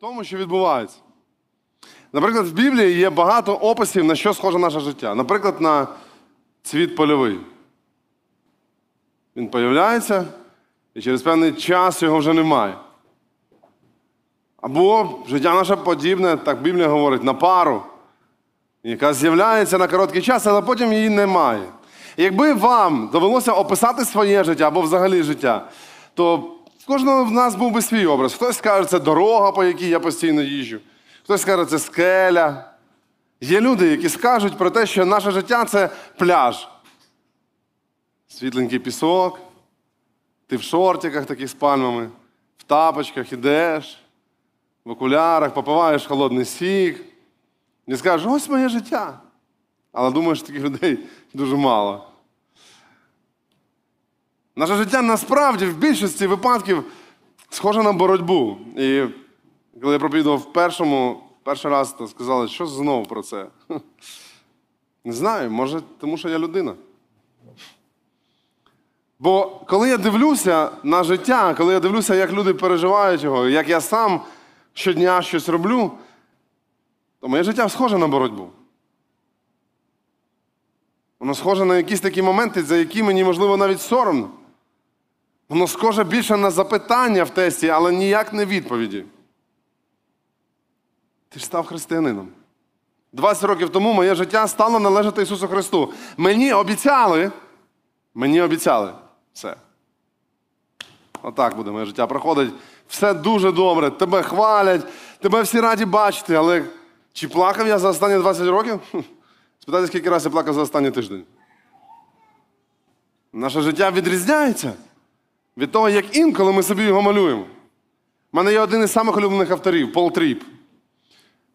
тому, що відбувається. Наприклад, в Біблії є багато описів, на що схоже наше життя. Наприклад, на цвіт польовий. Він появляється, і через певний час його вже немає. Або життя наше подібне, так Біблія говорить, на пару, яка з'являється на короткий час, але потім її немає. Якби вам довелося описати своє життя або взагалі життя, то в кожного в нас був би свій образ. Хтось скаже, це дорога, по якій я постійно їжджу, хтось скаже, це скеля. Є люди, які скажуть про те, що наше життя це пляж. Світленький пісок, ти в шортиках таких з пальмами, в тапочках ідеш, в окулярах, попиваєш холодний сік. І скажеш, ось моє життя. Але думаєш, таких людей дуже мало. Наше життя насправді в більшості випадків схоже на боротьбу. І коли я проповідував першому, перший раз, то сказали, що знову про це? Не знаю, може, тому що я людина. Бо коли я дивлюся на життя, коли я дивлюся, як люди переживають його, як я сам щодня щось роблю, то моє життя схоже на боротьбу. Воно схоже на якісь такі моменти, за які мені, можливо, навіть соромно. Воно схоже більше на запитання в тесті, але ніяк не відповіді. Ти ж став християнином. 20 років тому моє життя стало належати Ісусу Христу. Мені обіцяли, мені обіцяли все. Отак буде моє життя проходить. Все дуже добре, тебе хвалять, тебе всі раді бачити, але чи плакав я за останні 20 років? Спитайте, скільки разів я плакав за останній тиждень. Наше життя відрізняється від того, як інколи ми собі його малюємо. У мене є один із самих улюблених авторів Пол Тріп.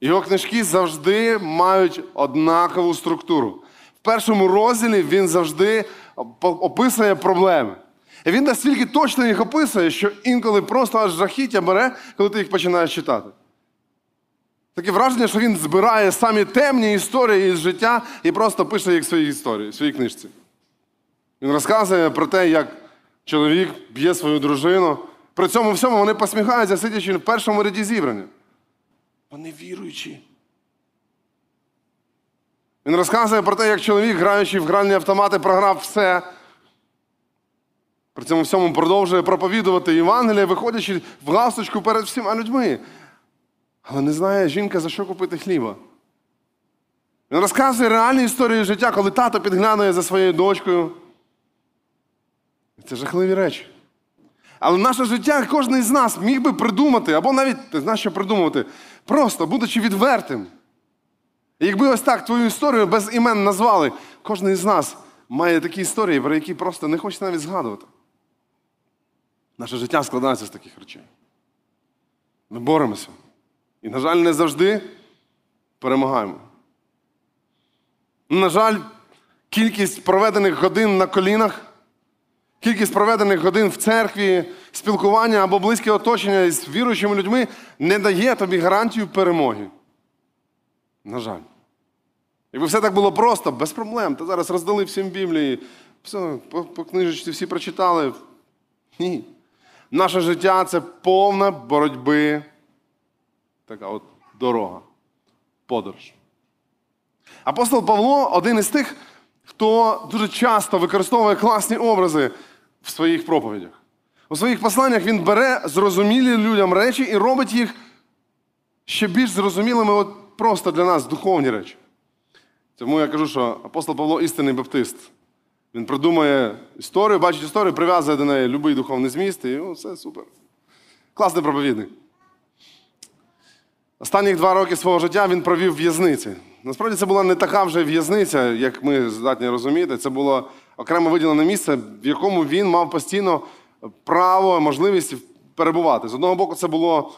Його книжки завжди мають однакову структуру. В першому розділі він завжди описує проблеми. І він настільки точно їх описує, що інколи просто аж жахіття бере, коли ти їх починаєш читати. Таке враження, що він збирає самі темні історії із життя і просто пише їх в своїй історії, в своїй книжці. Він розказує про те, як чоловік б'є свою дружину. При цьому всьому вони посміхаються, сидячи в першому ряді зібрання. Вони віруючі. Він розказує про те, як чоловік, граючи в гральні автомати, програв все. При цьому всьому продовжує проповідувати Євангеліє, виходячи в галстучку перед всіма людьми. Але не знає жінка, за що купити хліба. Він розказує реальні історії життя, коли тато підглянує за своєю дочкою. Це жахливі речі. Але наше життя кожен із нас міг би придумати, або навіть ти знаєш, що придумувати, просто будучи відвертим. Якби ось так твою історію без імен назвали, кожен із нас має такі історії, про які просто не хоче навіть згадувати. Наше життя складається з таких речей. Ми боремося. І, на жаль, не завжди перемагаємо. На жаль, кількість проведених годин на колінах, кількість проведених годин в церкві, спілкування або близьке оточення з віруючими людьми не дає тобі гарантію перемоги. На жаль. Якби все так було просто, без проблем. Ти зараз роздали всім Біблії, все, по, по книжечці всі прочитали. Ні. Наше життя це повна боротьби. Така от дорога, подорож. Апостол Павло один із тих, хто дуже часто використовує класні образи в своїх проповідях. У своїх посланнях він бере зрозумілі людям речі і робить їх ще більш зрозумілими от просто для нас духовні речі. Тому я кажу, що апостол Павло істинний баптист. Він придумує історію, бачить історію, прив'язує до неї будь-який духовний зміст, і о, все супер. Класний проповідник. Останніх два роки свого життя він провів в'язниці. Насправді це була не така вже в'язниця, як ми здатні розуміти. Це було окремо виділене місце, в якому він мав постійно право, можливість перебувати. З одного боку, це було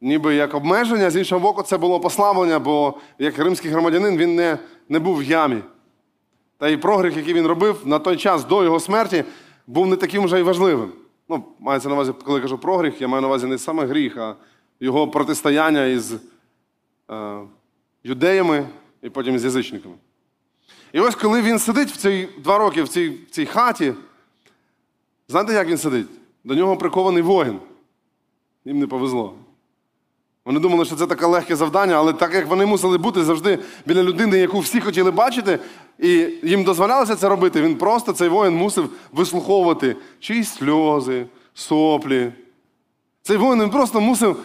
ніби як обмеження, з іншого боку, це було послаблення, бо як римський громадянин він не, не був в ямі. Та й прогріх, який він робив на той час до його смерті, був не таким вже й важливим. Ну, мається на увазі, коли я кажу прогріх, я маю на увазі не саме гріх, а його протистояння із е, юдеями і потім з язичниками. І ось коли він сидить в цій два роки в цій, в цій хаті, знаєте, як він сидить? До нього прикований воїн. Їм не повезло. Вони думали, що це таке легке завдання, але так як вони мусили бути завжди біля людини, яку всі хотіли бачити, і їм дозволялося це робити, він просто цей воїн мусив вислуховувати чиїсь сльози, соплі. Цей воїн він просто мусив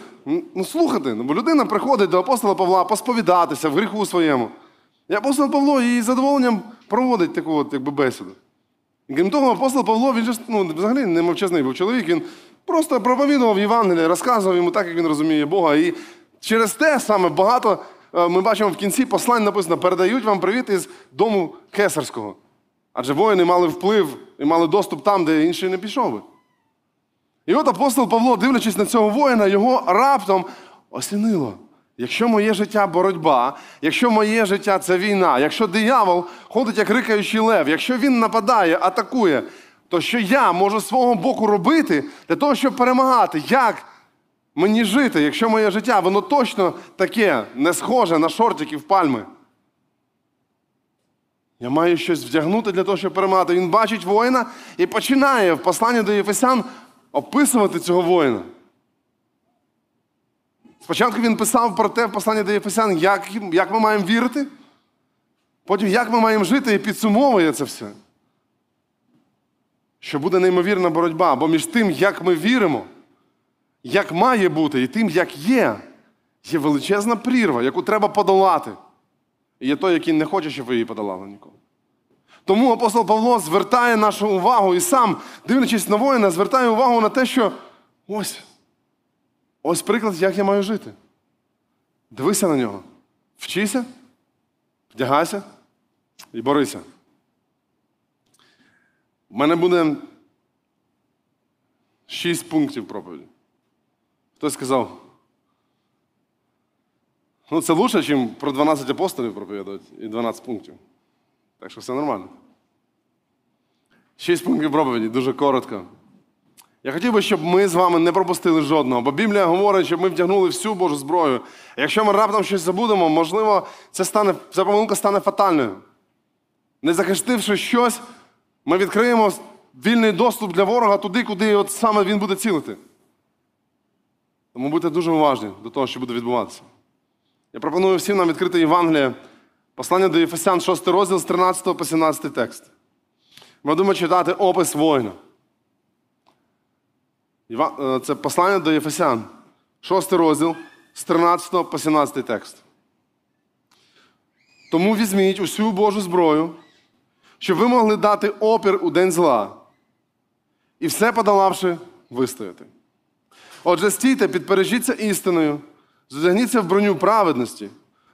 ну, слухати. Ну, бо людина приходить до апостола Павла посповідатися в гріху своєму. І апостол Павло її з задоволенням проводить таку от, якби, бесіду. І крім того, апостол Павло, він же ну, взагалі не мовчазний був чоловік, він просто проповідував Євангеліє, розказував йому так, як він розуміє Бога. І через те саме багато е, ми бачимо в кінці послань написано: передають вам привіт із дому кесарського. Адже воїни мали вплив і мали доступ там, де інший не пішов би. І от апостол Павло, дивлячись на цього воїна, його раптом осінило. Якщо моє життя боротьба, якщо моє життя це війна, якщо диявол ходить як рикаючий лев, якщо він нападає, атакує, то що я можу з свого боку робити для того, щоб перемагати? Як мені жити, якщо моє життя, воно точно таке, не схоже на шортиків пальми? Я маю щось вдягнути для того, щоб перемагати. Він бачить воїна і починає в посланні до Єфесян описувати цього воїна. Спочатку він писав про те в посланні до Єфесян, як, як ми маємо вірити, потім як ми маємо жити, і підсумовує це все. Що буде неймовірна боротьба, бо між тим, як ми віримо, як має бути, і тим, як є, є величезна прірва, яку треба подолати. І є той, який не хоче, щоб ви її подолали ніколи. Тому апостол Павло звертає нашу увагу і сам, дивлячись на воїна, звертає увагу на те, що ось, ось приклад, як я маю жити. Дивися на нього. Вчися, вдягайся і борися. У мене буде шість пунктів проповіді. Хтось сказав, ну це лучше, ніж про 12 апостолів проповідувати і 12 пунктів. Так що все нормально. Шість пунктів проповіді, дуже коротко. Я хотів би, щоб ми з вами не пропустили жодного, бо Біблія говорить, щоб ми вдягнули всю Божу зброю. Якщо ми раптом щось забудемо, можливо, це стане, ця помилка стане фатальною. Не захистивши щось, ми відкриємо вільний доступ для ворога туди, куди от саме він буде цілити. Тому будьте дуже уважні до того, що буде відбуватися. Я пропоную всім нам відкрити Євангеліє, послання до Єфесян, 6 розділ з 13 по 17 текст. Ми будемо читати опис воїна. Е, Це послання до Єфесян, 6 розділ з 13 по 17 текст. Тому візьміть усю Божу зброю, щоб ви могли дати опір у день зла, і все подолавши, вистояти. Отже, стійте, підпережіться істиною, задягніться в броню праведності,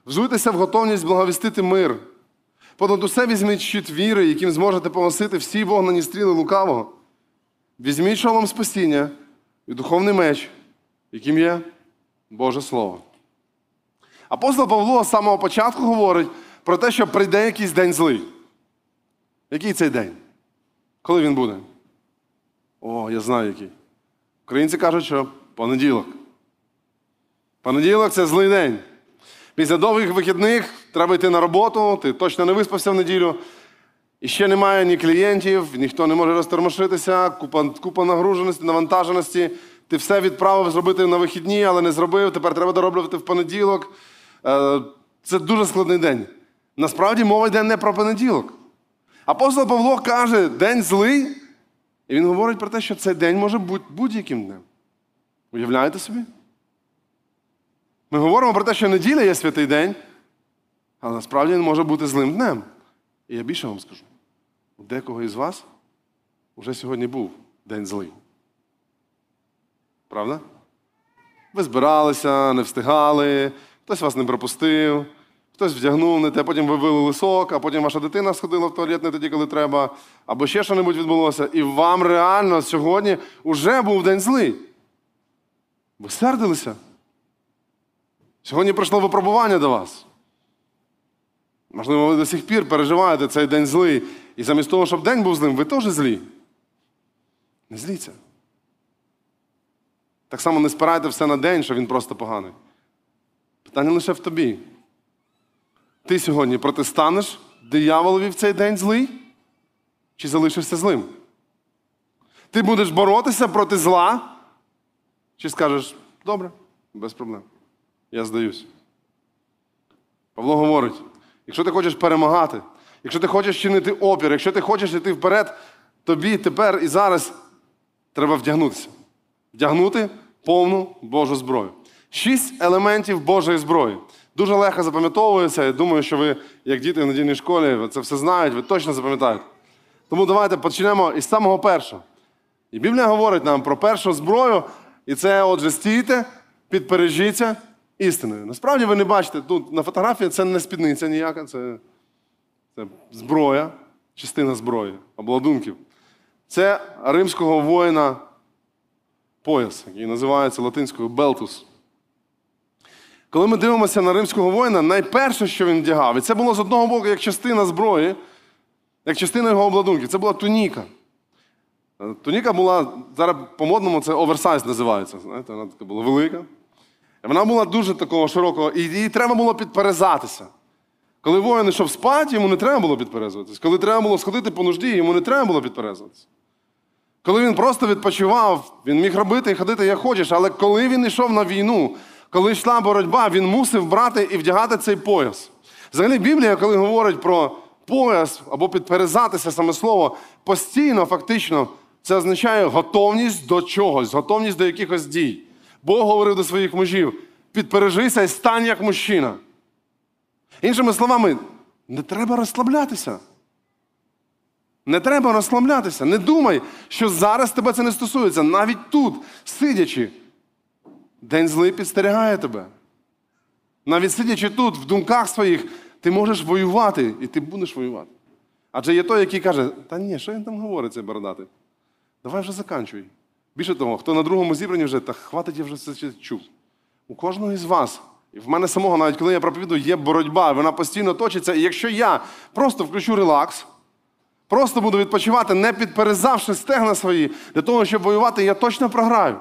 взуйтеся в готовність благовістити мир. Понад усе візьміть щит віри, яким зможете погасити всі вогнені стріли лукавого. Візьміть шолом спасіння і духовний меч, яким є Боже Слово. Апостол Павло з самого початку говорить про те, що прийде якийсь день злий. Який цей день? Коли він буде? О, я знаю який. Українці кажуть, що понеділок. Понеділок це злий день. Після довгих вихідних треба йти на роботу, ти точно не виспався в неділю. І ще немає ні клієнтів, ніхто не може розтормошитися, купа, купа нагруженості, навантаженості. Ти все відправив зробити на вихідні, але не зробив. Тепер треба дороблювати в понеділок. Е, Це дуже складний день. Насправді мова йде не про понеділок. Апостол Павло каже, день злий, і він говорить про те, що цей день може бути будь-яким днем. Уявляєте собі? Ми говоримо про те, що неділя є святий день, але насправді він може бути злим днем. І я більше вам скажу: у декого із вас вже сьогодні був день злий. Правда? Ви збиралися, не встигали, хтось вас не пропустив, хтось вдягнув не те, потім ви вилили сок, а потім ваша дитина сходила в туалет не тоді, коли треба, або ще щось відбулося, і вам реально сьогодні вже був день злий. Ви сердилися? Сьогодні прийшло випробування до вас. Можливо, ви до сих пір переживаєте цей день злий. І замість того, щоб день був злим, ви теж злі. Не зліться. Так само не спирайте все на день, що він просто поганий. Питання лише в тобі. Ти сьогодні протистанеш дияволові в цей день злий? Чи залишишся злим? Ти будеш боротися проти зла? Чи скажеш, добре, без проблем. я здаюсь. Павло говорить: якщо ти хочеш перемагати, якщо ти хочеш чинити опір, якщо ти хочеш йти вперед, тобі тепер і зараз треба вдягнутися. Вдягнути повну Божу зброю. Шість елементів Божої зброї. Дуже легко запам'ятовується. Я думаю, що ви, як діти в недільній школі, це все знають, ви точно запам'ятаєте. Тому давайте почнемо із самого першого. І Біблія говорить нам про першу зброю, і це, отже, стійте, підпережіться істиною. Насправді ви не бачите, тут на фотографії це не спідниця ніяка, це, це зброя, частина зброї, обладунків. Це римського воїна пояс, який називається латинською белтус. Коли ми дивимося на римського воїна, найперше, що він вдягав, і це було з одного боку як частина зброї, як частина його обладунків, це була туніка. Е, Туніка була, зараз по-модному це оверсайз називається. Знаєте, вона така була велика. Вона була дуже такого широкого, і їй треба було підперезатися. Коли воїн йшов спати, йому не треба було підперезуватися. Коли треба було сходити по нужді, йому не треба було підперезуватися. Коли він просто відпочивав, він міг робити і ходити як хочеш, але коли він йшов на війну, коли йшла боротьба, він мусив брати і вдягати цей пояс. Взагалі, Біблія, коли говорить про пояс або підперезатися саме слово, постійно, фактично, це означає готовність до чогось, готовність до якихось дій. Бог говорив до своїх мужів: підпережися і стань як мужчина. Іншими словами, не треба розслаблятися. Не треба розслаблятися. Не думай, що зараз тебе це не стосується. Навіть тут, сидячи, день злий підстерігає тебе. Навіть сидячи тут, в думках своїх, ти можеш воювати, і ти будеш воювати. Адже є той, який каже, та ні, що він там говорить, цей бородатий? Давай вже заканчуй. Більше того, хто на другому зібранні вже, та хватить, я вже все чув. У кожного із вас, і в мене самого, навіть коли я проповідую, є боротьба, вона постійно точиться. І якщо я просто включу релакс, просто буду відпочивати, не підперезавши стегна свої, для того, щоб воювати, я точно програю.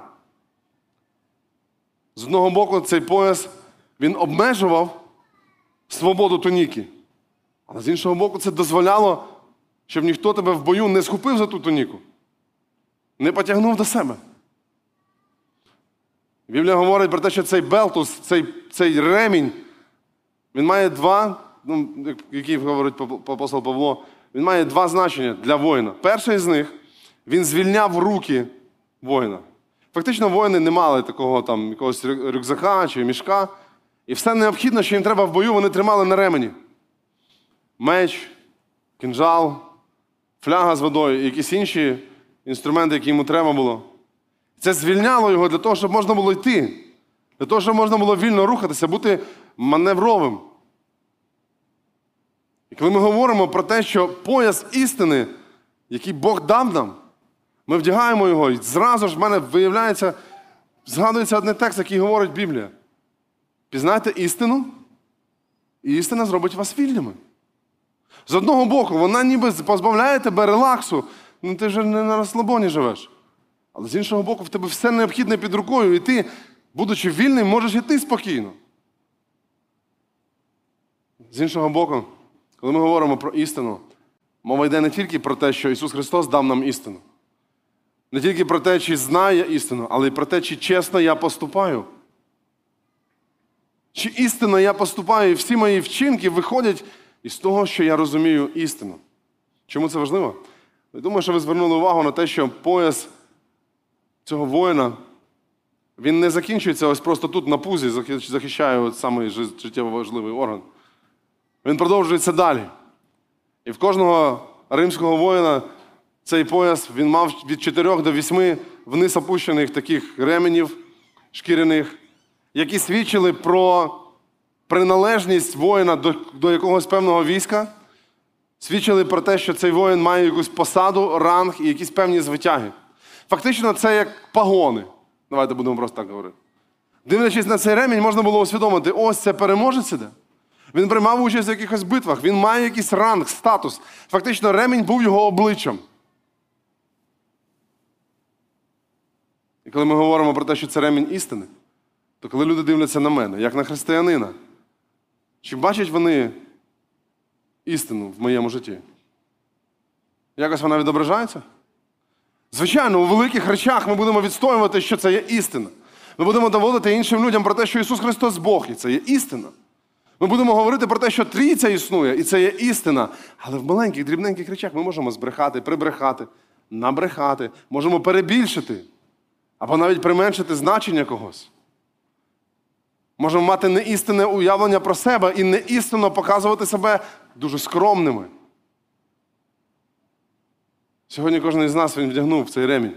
З одного боку, цей пояс він обмежував свободу туніки. Але з іншого боку, це дозволяло, щоб ніхто тебе в бою не схопив за ту туніку, не потягнув до себе. Біблія говорить про те, що цей белтус, цей, цей ремінь, він має два, ну, який говорить апостол Павло, він має два значення для воїна. Перший з них він звільняв руки воїна. Фактично, воїни не мали такого там якогось рюкзака чи мішка. І все необхідне, що їм треба в бою, вони тримали на ремені. Меч, кінжал, фляга з водою і якісь інші інструменти, які йому треба було. Це звільняло його для того, щоб можна було йти, для того, щоб можна було вільно рухатися, бути маневровим. І коли ми говоримо про те, що пояс істини, який Бог дав нам, ми вдягаємо його, і зразу ж в мене виявляється, згадується один текст, який говорить Біблія. Пізнайте істину, і істина зробить вас вільними. З одного боку, вона ніби позбавляє тебе релаксу, ну ти вже не на розслабоні живеш. Але з іншого боку, в тебе все необхідне під рукою, і ти, будучи вільним, можеш йти спокійно. З іншого боку, коли ми говоримо про істину, мова йде не тільки про те, що Ісус Христос дав нам істину. Не тільки про те, чи знає істину, але й про те, чи чесно я поступаю. Чи істинно я поступаю, і всі мої вчинки виходять із того, що я розумію істину. Чому це важливо? Я думаю, що ви звернули увагу на те, що пояс цього воїна, він не закінчується ось просто тут на пузі, захищає от самий життєво важливий орган. Він продовжується далі. І в кожного римського воїна цей пояс він мав від 4 до 8 вниз опущених таких ременів шкіряних, які свідчили про приналежність воїна до, до якогось певного війська, свідчили про те, що цей воїн має якусь посаду, ранг і якісь певні звитяги. Фактично, це як пагони. Давайте будемо просто так говорити. Дивлячись на цей ремінь, можна було усвідомити, ось це переможець іде. Він приймав участь в якихось битвах, він має якийсь ранг, статус. Фактично, ремінь був його обличчям. І коли ми говоримо про те, що це ремінь істини, то коли люди дивляться на мене, як на християнина, чи бачать вони істину в моєму житті? Якось вона відображається? Звичайно, у великих речах ми будемо відстоювати, що це є істина. Ми будемо доводити іншим людям про те, що Ісус Христос Бог, і це є істина. Ми будемо говорити про те, що трійця існує, і це є істина. Але в маленьких, дрібненьких речах ми можемо збрехати, прибрехати, набрехати, можемо перебільшити або навіть применшити значення когось. Можемо мати неістинне уявлення про себе і неістинно показувати себе дуже скромними. Сьогодні кожен із нас він вдягнув цей ремінь.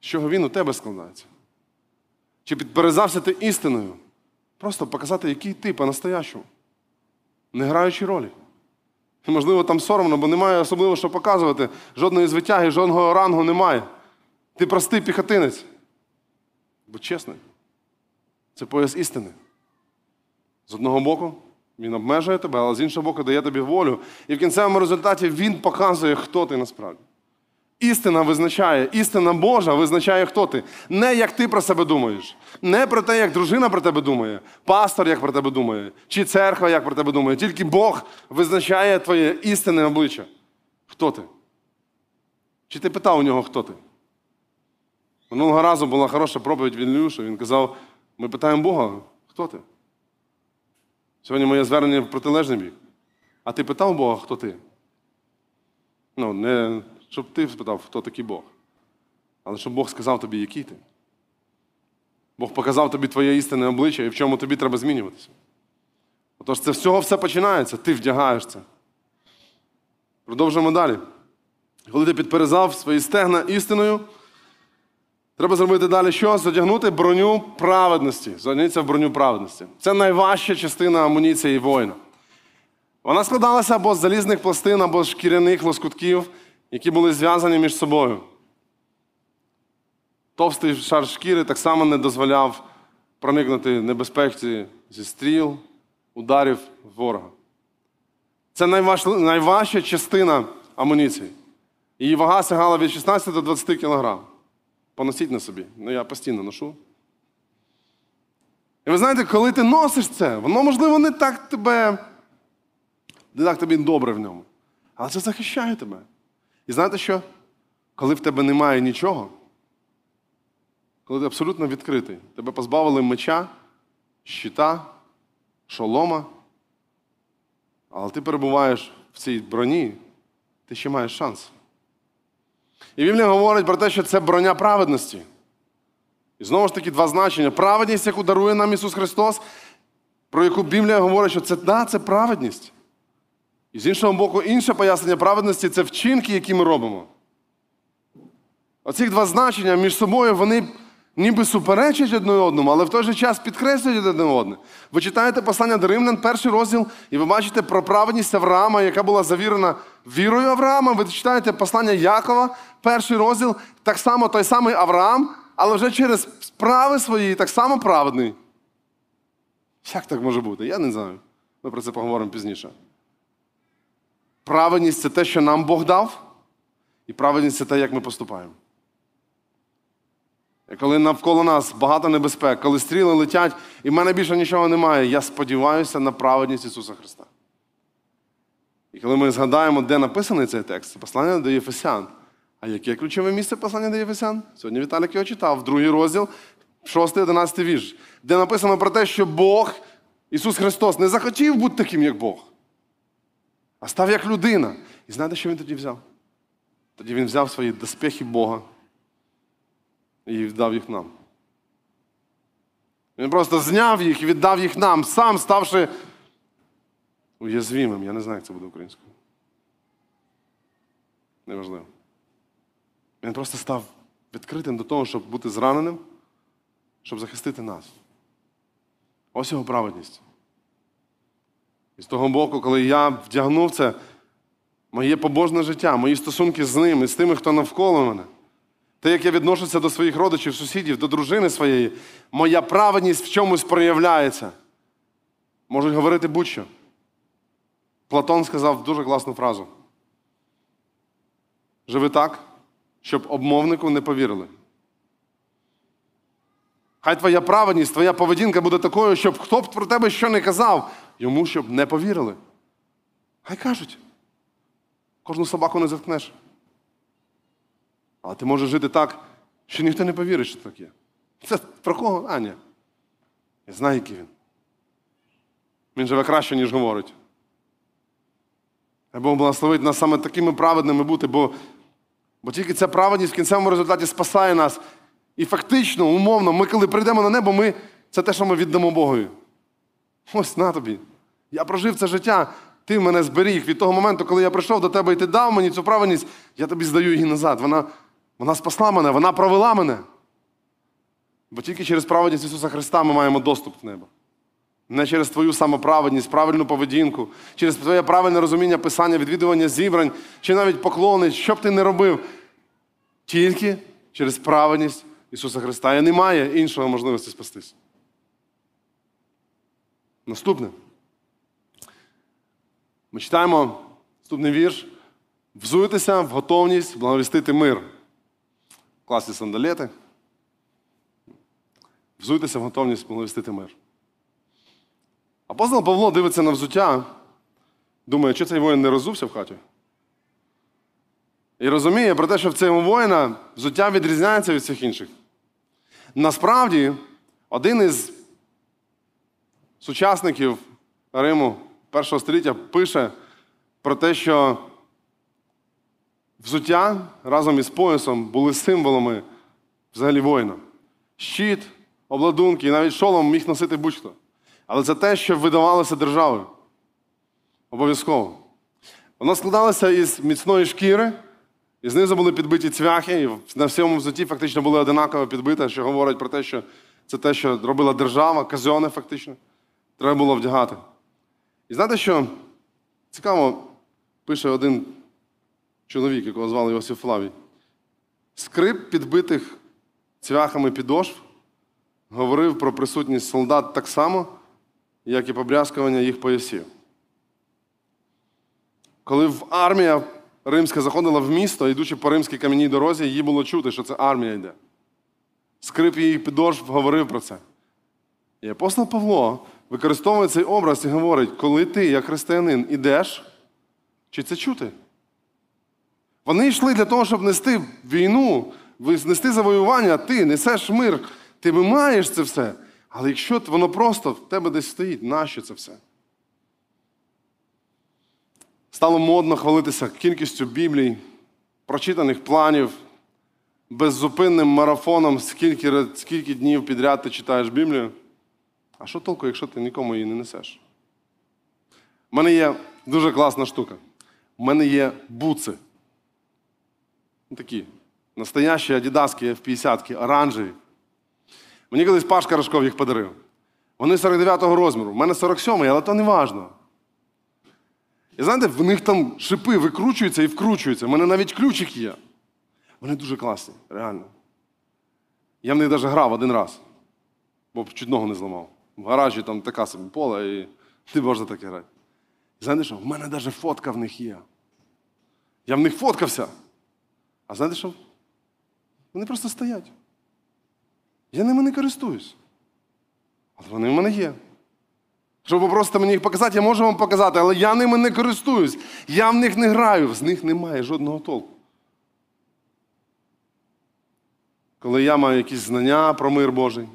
З чого він у тебе складається? Чи підперезався ти істиною? Просто показати, який ти по-настоящому, не граючи ролі. Можливо, там соромно, бо немає особливо що показувати. Жодної звитяги, жодного рангу немає. Ти простий піхотинець. Будь чесний. Це пояс істини. З одного боку, він обмежує тебе, але з іншого боку, дає тобі волю. І в кінцевому результаті він показує, хто ти насправді. Істина визначає, істина Божа визначає, хто ти. Не як ти про себе думаєш, не про те, як дружина про тебе думає, пастор як про тебе думає, чи церква як про тебе думає. Тільки Бог визначає твоє істинне обличчя. Хто ти? Чи ти питав у нього, хто ти? Минулого разу була хороша проповідь від Ілюша. Він казав: ми питаємо Бога, хто ти? Сьогодні моє звернення в протилежний бік. А ти питав Бога, хто ти? Ну, не щоб ти спитав, хто такий Бог. Але щоб Бог сказав тобі, який ти. Бог показав тобі твоє істинне обличчя і в чому тобі треба змінюватися. Отож, це з цього все починається, ти вдягаєш це. Продовжуємо далі. Коли ти підперезав свої стегна істиною, треба зробити далі що? Задягнути броню праведності. Задягнутися в броню праведності. Це найважча частина амуніції воїна. Вона складалася або з залізних пластин, або з шкіряних лоскутків, які були зв'язані між собою. Товстий шар шкіри так само не дозволяв проникнути небезпеці зі стріл, ударів ворога. Це найваж... найважча частина амуніції. Її вага сягала від 16 до 20 кг. Поносіть на собі. Ну, я постійно ношу. І ви знаєте, коли ти носиш це, воно, можливо, не так тебе, не так тобі добре в ньому. Але це захищає тебе. І знаєте що? Коли в тебе немає нічого, коли ти абсолютно відкритий, тебе позбавили меча, щита, шолома, але ти перебуваєш в цій броні, ти ще маєш шанс. І Біблія говорить про те, що це броня праведності. І знову ж таки, два значення. Праведність, яку дарує нам Ісус Христос, про яку Біблія говорить, що це да, це праведність. І з іншого боку, інше пояснення праведності це вчинки, які ми робимо. Оці два значення між собою вони ніби суперечать одне одному, але в той же час підкреслюють одне одне. Ви читаєте послання до Римлян, перший розділ, і ви бачите про праведність Авраама, яка була завірена вірою Авраама. Ви читаєте послання Якова, перший розділ, так само той самий Авраам, але вже через справи свої так само праведний. Як так може бути? Я не знаю. Ми про це поговоримо пізніше. Праведність це те, що нам Бог дав, і праведність це те, як ми поступаємо. І коли навколо нас багато небезпек, коли стріли летять, і в мене більше нічого немає, я сподіваюся на праведність Ісуса Христа. І коли ми згадаємо, де написаний цей текст, це послання до Єфесян. А яке ключове місце послання до Єфесян? Сьогодні Віталік його читав, другий розділ, 6-11 вірш, де написано про те, що Бог, Ісус Христос, не захотів бути таким, як Бог, а став як людина. І знаєте, що він тоді взяв? Тоді він взяв свої доспехи Бога і віддав їх нам. Він просто зняв їх і віддав їх нам, сам ставши уязвимим. Я не знаю, як це буде українською. Неважливо. Він просто став відкритим до того, щоб бути зраненим, щоб захистити нас. Ось його праведність. І з того боку, коли я вдягнув це, моє побожне життя, мої стосунки з ним і з тими, хто навколо мене. Те, як я відношуся до своїх родичів, сусідів, до дружини своєї, моя праведність в чомусь проявляється. Можуть говорити будь-що. Платон сказав дуже класну фразу. Живи так, щоб обмовнику не повірили. Хай твоя праведність, твоя поведінка буде такою, щоб хто б про тебе що не казав, йому щоб не повірили. Хай кажуть. Кожну собаку не заткнеш. Але ти можеш жити так, що ніхто не повірить, що таке. Це про кого? А, ні. Я знаю, який він. Він живе краще, ніж говорить. Бог благословить нас саме такими праведними бути, бо, бо тільки ця праведність в кінцевому результаті спасає нас. І фактично, умовно, ми, коли прийдемо на небо, ми, це те, що ми віддамо Богові. Ось на тобі. Я прожив це життя, ти мене зберіг. Від того моменту, коли я прийшов до тебе і ти дав мені цю праведність, я тобі здаю її назад. Вона, вона спасла мене, вона провела мене. Бо тільки через праведність Ісуса Христа ми маємо доступ в небо. Не через твою самоправедність, правильну поведінку, через твоє правильне розуміння писання, відвідування зібрань, чи навіть поклони, що б ти не робив. Тільки через праведність Ісуса Христа. І немає іншого можливості спастись. Наступне. Ми читаємо наступний вірш. Взуйтеся в готовність благовістити мир. Класні сандалети. Взуйтеся в готовність благовістити мир. Апостол Павло дивиться на взуття, думає, чи цей воїн не розувся в хаті. І розуміє про те, що в цьому воїна взуття відрізняється від всіх інших. Насправді, один із сучасників Риму першого століття пише про те, що взуття разом із поясом були символами взагалі воїна. Щит, обладунки і навіть шолом міг носити будь-хто. Але це те, що видавалося державою. Обов'язково. Воно складалося із міцної шкіри, і знизу були підбиті цвяхи, і на всьому взуті фактично були одинаково підбите, що говорить про те, що це те, що робила держава, казьоне фактично. Треба було вдягати. І знаєте, що цікаво, пише один чоловік, якого звали Йосиф Флавій. Скрип підбитих цвяхами підошв говорив про присутність солдат так само, як і побрязкування їх поясів. Коли в армія римська заходила в місто, йдучи по римській кам'яній дорозі, її було чути, що це армія йде. Скрип її підошв говорив про це. І апостол Павло використовує цей образ і говорить, коли ти, як християнин, ідеш, чи це чути? Вони йшли для того, щоб нести війну, нести завоювання, ти несеш мир, ти маєш це все. Але якщо воно просто в тебе десь стоїть, нащо це все? Стало модно хвалитися кількістю біблій, прочитаних планів, беззупинним марафоном, скільки, скільки днів підряд ти читаєш Біблію. А що толку, якщо ти нікому її не несеш? У мене є дуже класна штука. У мене є буци. Такі. Настоящі адідаски F50, оранжеві. Мені колись Пашка Рожков їх подарив. Вони 49-го розміру. У мене 47-й, але то не важно. І знаєте, в них там шипи викручуються і вкручуються. У мене навіть ключик є. Вони дуже класні, реально. Я в них навіть грав один раз, бо чуть ногу не зламав. В гаражі там така собі поле, і не можна таке грати. І що? В мене навіть фотка в них є. Я в них фоткався. А знаєте що? Вони просто стоять. Я ними не користуюсь. Але вони в мене є. Щоб ви просто мені їх показати, я можу вам показати, але я ними не користуюсь. Я в них не граю, з них немає жодного толку. Коли я маю якісь знання про мир Божий,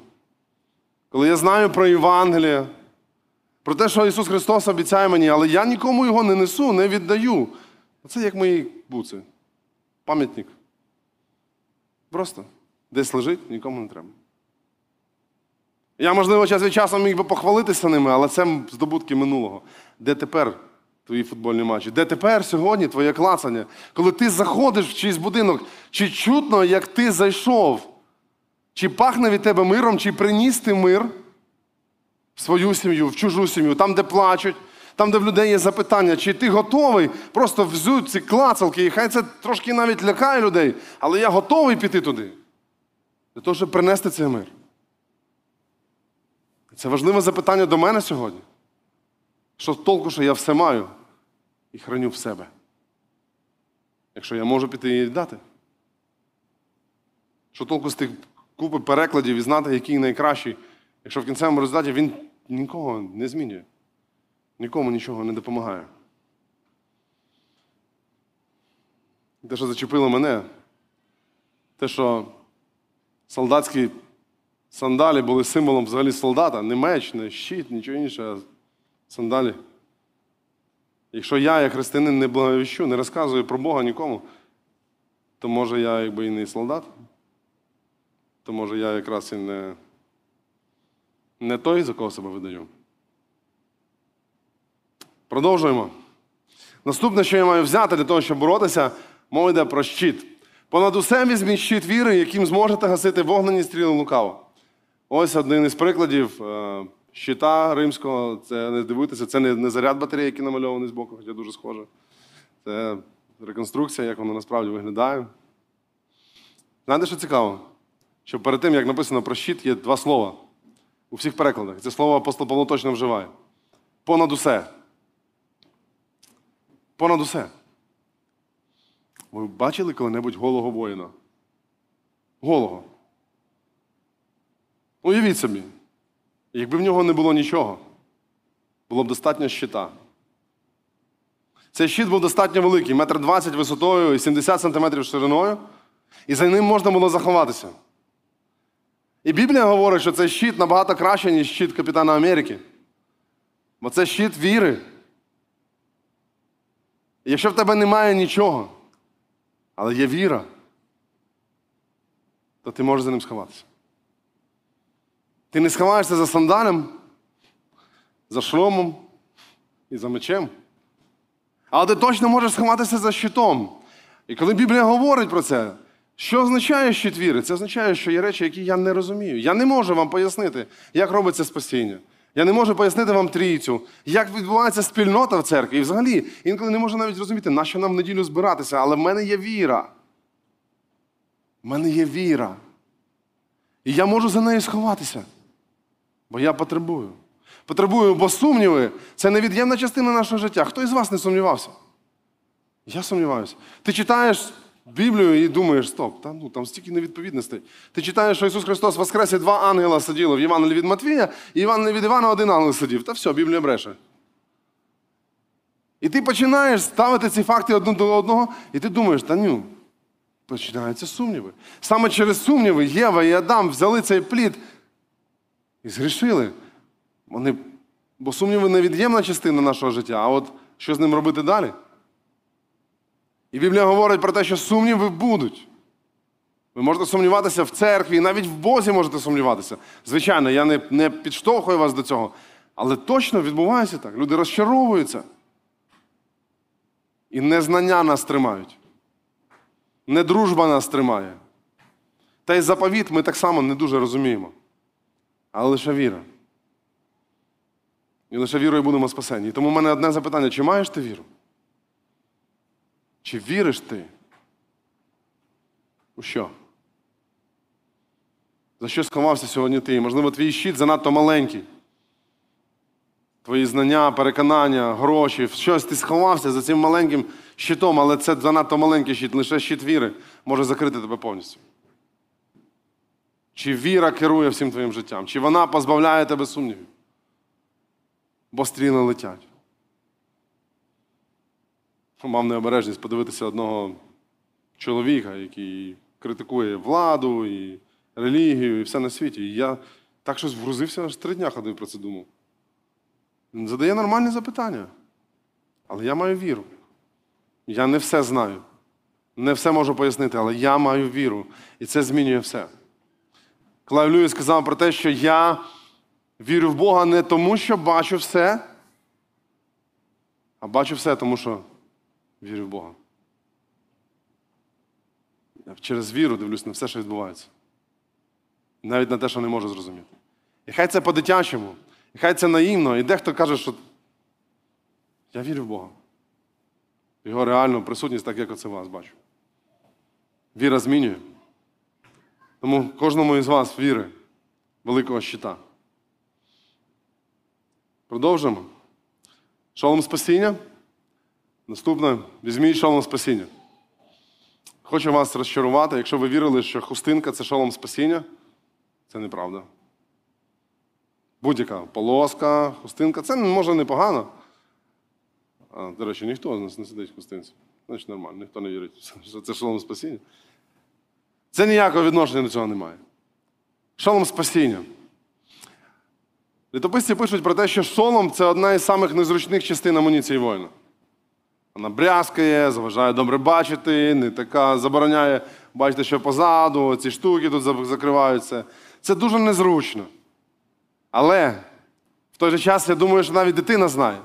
коли я знаю про Євангеліє, про те, що Ісус Христос обіцяє мені, але я нікому його не несу, не віддаю. Це як мої буци. Пам'ятник. Просто десь лежить, нікому не треба. Я, можливо, час від часу міг би похвалитися ними, але це здобутки минулого. Де тепер твої футбольні матчі? Де тепер сьогодні твоє клацання? Коли ти заходиш в чийсь будинок, чи чутно, як ти зайшов? Чи пахне від тебе миром, чи приніс ти мир в свою сім'ю, в чужу сім'ю, там, де плачуть, там, де в людей є запитання, чи ти готовий просто взути ці клацалки, і хай це трошки навіть лякає людей, але я готовий піти туди, для того, щоб принести цей мир. Це важливе запитання до мене сьогодні. Що толку, що я все маю і храню в себе? Якщо я можу піти і дати? Що толку з тих купи перекладів і знати, який найкращий, якщо в кінцевому результаті він нікого не змінює, нікому нічого не допомагає. Те, що зачепило мене, те, що солдатський Сандалі були символом взагалі солдата, не меч, не щит, нічого інше, а сандалі. Якщо я, як християнин, не благовіщу, не розказую про Бога нікому, то може я якби і не солдат, то може я якраз і не, не той, за кого себе видаю. Продовжуємо. Наступне, що я маю взяти для того, щоб боротися, мова йде про щит. Понад усе візьміть щит віри, яким зможете гасити вогнені стріли лукаво. Ось один із прикладів е, щита римського. Це не дивуйтеся, це не, не заряд батареї, який намальований з боку, хоча дуже схоже. Це реконструкція, як воно насправді виглядає. Знаєте, що цікаво? Що перед тим, як написано про щит, є два слова у всіх перекладах. Це слово апостол Павло точно вживає. Понад усе. Понад усе. Ви бачили коли-небудь голого воїна? Голого. Уявіть собі, якби в нього не було нічого, було б достатньо щита. Цей щит був достатньо великий, метр двадцять висотою і 70 сантиметрів шириною, і за ним можна було заховатися. І Біблія говорить, що цей щит набагато краще, ніж щит Капітана Америки. Бо це щит віри. І якщо в тебе немає нічого, але є віра, то ти можеш за ним сховатися. Ти не сховаєшся за сандалем, за шоломом і за мечем. Але ти точно можеш сховатися за щитом. І коли Біблія говорить про це, що означає щит віри? Це означає, що є речі, які я не розумію. Я не можу вам пояснити, як робиться спасіння. Я не можу пояснити вам трійцю, як відбувається спільнота в церкві. І взагалі, інколи не можу навіть зрозуміти, на що нам в неділю збиратися, але в мене є віра. В мене є віра. І я можу за нею сховатися. Бо я потребую. Потребую, бо сумніви це невід'ємна частина нашого життя. Хто із вас не сумнівався? Я сумніваюся. Ти читаєш Біблію і думаєш, стоп, та, ну, там стільки невідповідностей. Ти читаєш, що Ісус Христос воскрес і два ангела сиділи в Євангелії від Матвія, і Євангелії від Івана один ангел сидів. Та все, Біблія бреше. І ти починаєш ставити ці факти один до одного, і ти думаєш, та ну, починаються сумніви. Саме через сумніви Єва і Адам взяли цей плід і згрішили. Вони, бо сумніви невід'ємна частина нашого життя, а от що з ним робити далі? І Біблія говорить про те, що сумніви будуть. Ви можете сумніватися в церкві, і навіть в Бозі можете сумніватися. Звичайно, я не, не підштовхую вас до цього, але точно відбувається так. Люди розчаровуються. І незнання нас тримають. Не дружба нас тримає. Та й заповіт ми так само не дуже розуміємо. Але лише віра. І лише вірою будемо спасені. І тому в мене одне запитання: чи маєш ти віру? Чи віриш ти? У що? За що сховався сьогодні ти? Можливо, твій щит занадто маленький. Твої знання, переконання, гроші, щось ти сховався за цим маленьким щитом, але це занадто маленький щит, лише щит віри може закрити тебе повністю. Чи віра керує всім твоїм життям? Чи вона позбавляє тебе сумнівів? Бо стріли летять. Мав необережність подивитися одного чоловіка, який критикує владу і релігію, і все на світі. І я так щось вгрузився, аж три дня ходив про це думав. Він задає нормальні запитання. Але я маю віру. Я не все знаю. Не все можу пояснити, але я маю віру. І це змінює все. Клайв Льюіс сказав про те, що я вірю в Бога не тому, що бачу все, а бачу все, тому що вірю в Бога. Я через віру дивлюсь на все, що відбувається. Навіть на те, що не можу зрозуміти. І хай це по-дитячому, і хай це наївно, і дехто каже, що я вірю в Бога. Його реальну присутність, так як оце вас бачу. Віра змінює. Тому кожному із вас віри великого щита. Продовжимо. Шолом спасіння. Наступне візьміть шолом спасіння. Хочу вас розчарувати, якщо ви вірили, що хустинка це шолом спасіння, це неправда. Будь-яка полоска, хустинка це може непогано. А, до речі, ніхто з нас не сидить в хустинці. Значить, нормально, ніхто не вірить, що це шолом спасіння. Це ніякого відношення до цього немає. Шолом спасіння. Літописці пишуть про те, що шолом це одна із самих незручних частин амуніції воїна. Вона брязкає, заважає добре бачити, не така забороняє бачити, що позаду, ці штуки тут закриваються. Це дуже незручно. Але в той же час я думаю, що навіть дитина знає,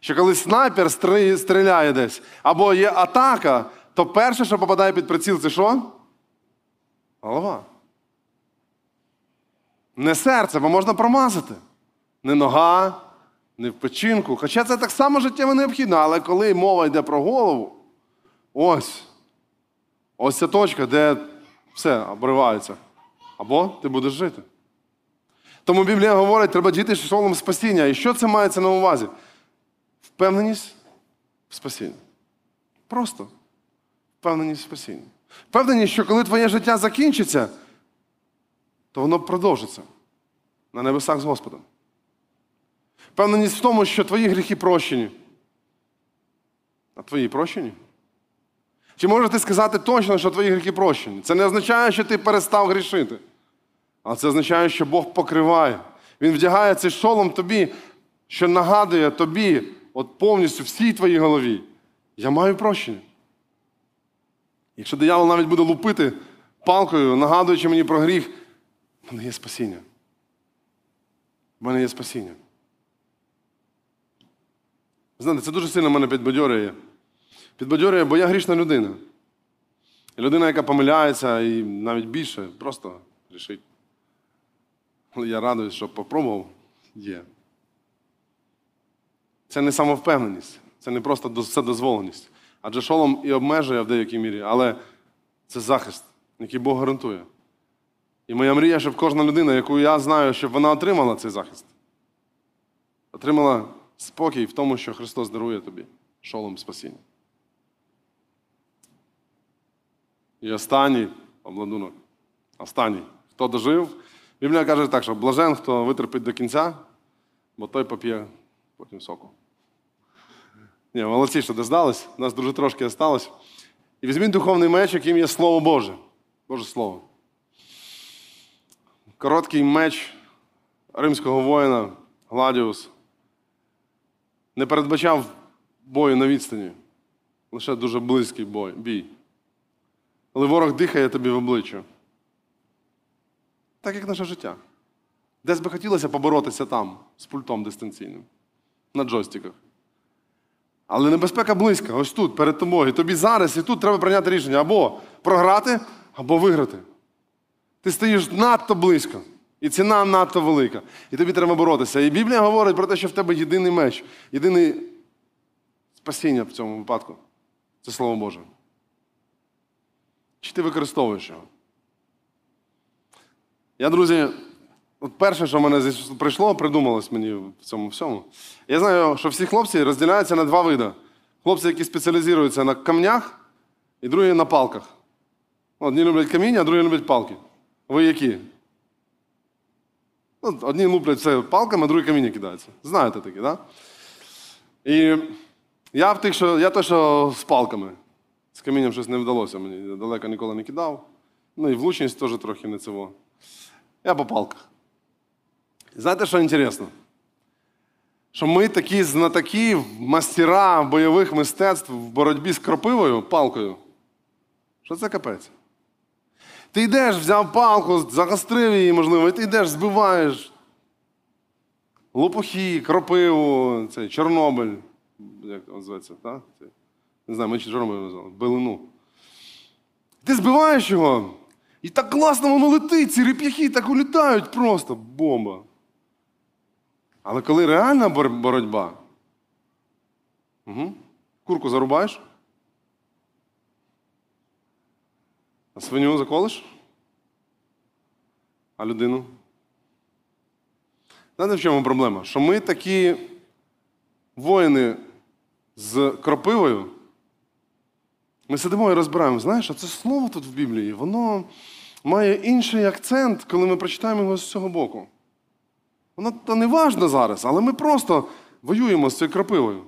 що коли снайпер стріляє десь або є атака, то перше, що попадає під приціл, це що? Голова. Не серце, бо можна промазати. Не нога, не в печінку. Хоча це так само життєво необхідно, але коли мова йде про голову, ось. Ось ця точка, де все обривається. Або ти будеш жити. Тому Біблія говорить, треба діти шолом спасіння. І що це мається на увазі? Впевненість в спасінні. Просто впевненість в спасінні. Впевненість, що коли твоє життя закінчиться, то воно продовжиться на небесах з Господом. Впевненість в тому, що твої гріхи прощені. А твої прощені? Чи можеш ти сказати точно, що твої гріхи прощені? Це не означає, що ти перестав грішити. А це означає, що Бог покриває. Він вдягає цей шолом тобі, що нагадує тобі, от повністю всій твоїй голові. Я маю прощення. Якщо диявол навіть буде лупити палкою, нагадуючи мені про гріх, в мене є спасіння. В мене є спасіння. Знаєте, це дуже сильно мене підбадьорює. Підбадьорює, бо я грішна людина. Людина, яка помиляється, і навіть більше, просто грішить. Але я радуюсь, що попробував, є. Це не самовпевненість, це не просто до- дозволеність. Адже шолом і обмежує в деякій мірі, але це захист, який Бог гарантує. І моя мрія, щоб кожна людина, яку я знаю, щоб вона отримала цей захист, отримала спокій в тому, що Христос дарує тобі шолом спасіння. І останній обладунок. Останній. Хто дожив? Біблія каже так, що блажен, хто витерпить до кінця, бо той поп'є потім соку. Ні, молодці, що дождались. Нас дуже трошки осталось. І візьміть духовний меч, яким є Слово Боже. Боже Слово. Короткий меч римського воїна Гладіус не передбачав бою на відстані. Лише дуже близький бой, бій. Але ворог дихає тобі в обличчя. Так як наше життя. Десь би хотілося поборотися там, з пультом дистанційним, на джойстиках. Але небезпека близька, ось тут, перед тобою. Тобі зараз і тут треба прийняти рішення або програти, або виграти. Ти стоїш надто близько, і ціна надто велика. І тобі треба боротися. І Біблія говорить про те, що в тебе єдиний меч, єдине спасіння в цьому випадку це Слово Боже. Чи ти використовуєш його? Я, друзі, от перше, що в мене зі- прийшло, придумалось мені в цьому всьому. Я знаю, що всі хлопці розділяються на два види. Хлопці, які спеціалізуються на камнях, і другі на палках. Одні люблять каміння, а другі люблять палки. Ви які? Ну, одні луплять все палками, а другі каміння кидаються. Знаєте такі, так? Да? І я в тих, що я той, що з палками. З камінням щось не вдалося мені. Далеко ніколи не кидав. Ну і влучність теж трохи не цього. Я по палках. Знаєте, що інтересно? Що ми такі знатоки, мастера бойових мистецтв в боротьбі з кропивою, палкою. Що це капець? Ти йдеш, взяв палку, загострив її, можливо, і ти йдеш, збиваєш лопухи, кропиву, цей, Чорнобиль. Як він називається, так? Не знаю, ми чи Чорнобиль називали, билину. Ти збиваєш його, і так класно воно летить, ці реп'яхи так улітають просто. Бомба. Але коли реальна боротьба, угу. курку зарубаєш, а свиню заколиш, а людину. Знаєте, в чому проблема? Що ми такі воїни з кропивою, ми сидимо і розбираємо, знаєш, а це слово тут в Біблії, воно має інший акцент, коли ми прочитаємо його з цього боку. Воно то не важно зараз, але ми просто воюємо з цією кропивою.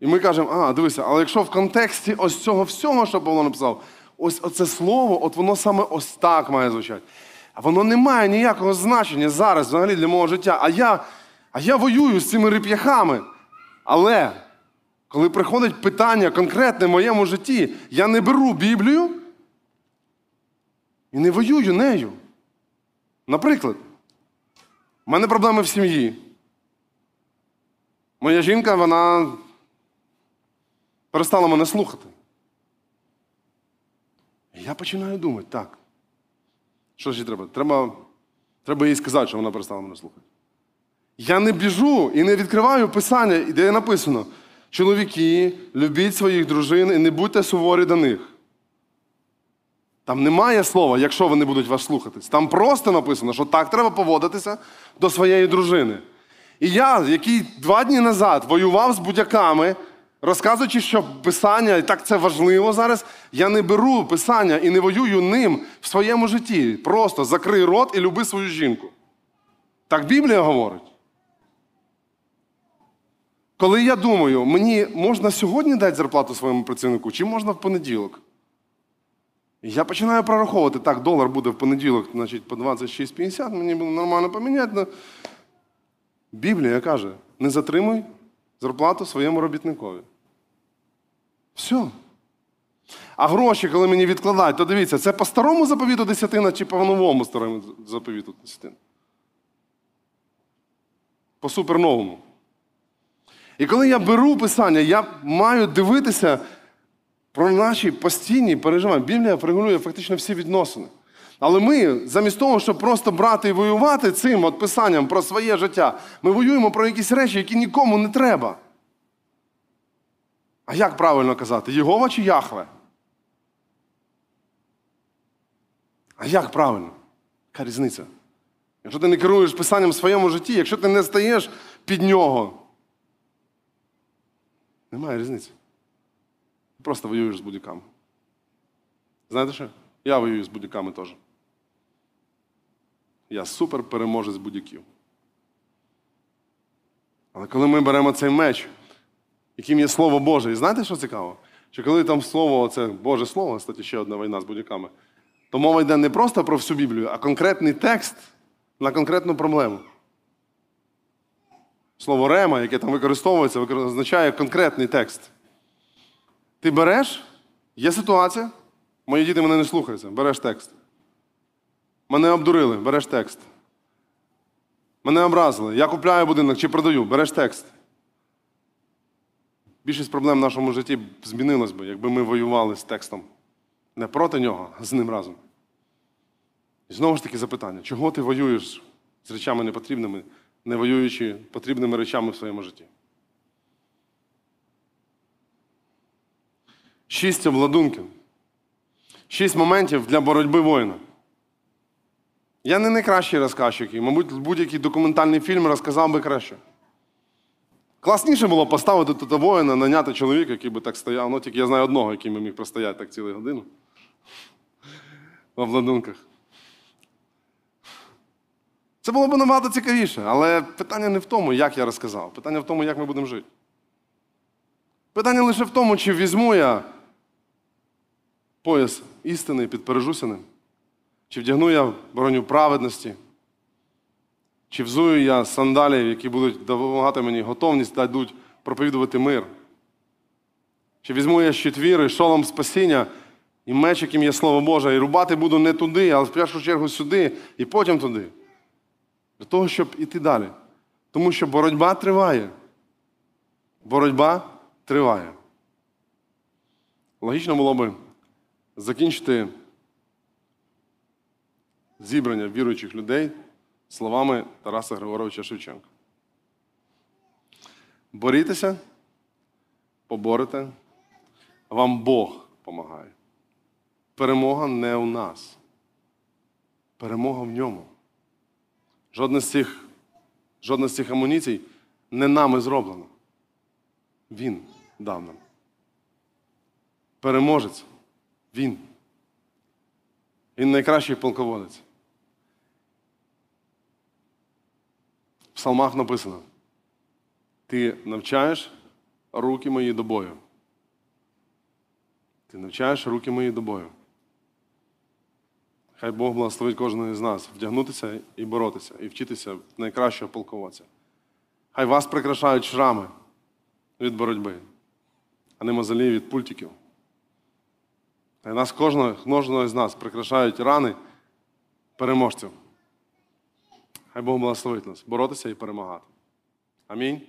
І ми кажемо, а, дивися, але якщо в контексті ось цього всього, що Павло написав, ось оце слово, от воно саме ось так має звучати. А воно не має ніякого значення зараз взагалі для мого життя. А я, а я воюю з цими реп'яхами. Але коли приходить питання конкретне в моєму житті, я не беру Біблію і не воюю нею. Наприклад, в мене проблеми в сім'ї. Моя жінка, вона перестала мене слухати. І я починаю думати, так. Що ж треба? Треба, треба їй сказати, що вона перестала мене слухати. Я не біжу і не відкриваю писання, де написано: чоловіки, любіть своїх дружин і не будьте суворі до них. Там немає слова, якщо вони будуть вас слухатись. Там просто написано, що так треба поводитися до своєї дружини. І я, який два дні назад воював з будяками, розказуючи, що писання, і так це важливо зараз, я не беру писання і не воюю ним в своєму житті. Просто закрий рот і люби свою жінку. Так Біблія говорить. Коли я думаю, мені можна сьогодні дати зарплату своєму працівнику, чи можна в понеділок? Я починаю прораховувати, так, долар буде в понеділок, значить, по 26,50, мені було нормально поміняти. но Біблія каже: не затримуй зарплату своєму робітникові. Все. А гроші, коли мені відкладають, то дивіться, це по старому заповіту десятина чи по новому старому заповіту десятина? По суперновому. І коли я беру писання, я маю дивитися про наші постійні переживання. Біблія регулює фактично всі відносини. Але ми, замість того, щоб просто брати і воювати цим от писанням про своє життя, ми воюємо про якісь речі, які нікому не треба. А як правильно казати? Єгова чи Яхве? А як правильно? Яка різниця? Якщо ти не керуєш писанням в своєму житті, якщо ти не стаєш під нього, немає різниці. Ти просто воюєш з будь-яками. Знаєте що? Я воюю з будь-яками теж. Я супер переможець будь-яків. Але коли ми беремо цей меч, яким є Слово Боже, і знаєте, що цікаво? Що коли там слово, це Боже Слово, кстати, ще одна війна з будь-яками, то мова йде не просто про всю Біблію, а конкретний текст на конкретну проблему. Слово рема, яке там використовується, означає конкретний текст. Ти береш, є ситуація, мої діти мене не слухаються, береш текст. Мене обдурили, береш текст. Мене образили. Я купляю будинок чи продаю, береш текст. Більшість проблем в нашому житті змінилось би, якби ми воювали з текстом. Не проти нього, а з ним разом. І знову ж таки запитання, чого ти воюєш з речами непотрібними, не воюючи потрібними речами в своєму житті? Шість обладунків. Шість моментів для боротьби воїна. Я не найкращий розказчик, і, мабуть, будь-який документальний фільм розказав би краще. Класніше було поставити тут воїна, наняти чоловіка, який би так стояв. Ну, тільки я знаю одного, який би міг простояти так цілу годину. В обладунках. Це було б набагато цікавіше, але питання не в тому, як я розказав. Питання в тому, як ми будемо жити. Питання лише в тому, чи візьму я пояс істини і підпережуся ним, чи вдягну я броню праведності, чи взую я сандалів, які будуть допомагати мені готовність дадуть проповідувати мир. Чи візьму я щит віри, шолом спасіння і меч, яким є Слово Боже, і рубати буду не туди, а в першу чергу сюди і потім туди. Для того, щоб іти далі. Тому що боротьба триває. Боротьба триває. Логічно було би закінчити зібрання віруючих людей словами Тараса Григоровича Шевченка. Борітеся, поборете, вам Бог помагає. Перемога не у нас. Перемога в ньому. Жодна з цих, жодна з цих амуніцій не нами зроблена. Він дав нам. Переможець. Він. Він найкращий полководець. Псалмах написано: Ти навчаєш руки мої до бою. Ти навчаєш руки мої до бою. Хай Бог благословить кожного з нас вдягнутися і боротися, і вчитися найкращого полководця. Хай вас прикрашають шрами від боротьби, а не мозолі від пультиків. Хай нас кожного, кожного з нас прикрашають рани переможців. Хай Бог благословить нас боротися і перемагати. Амінь.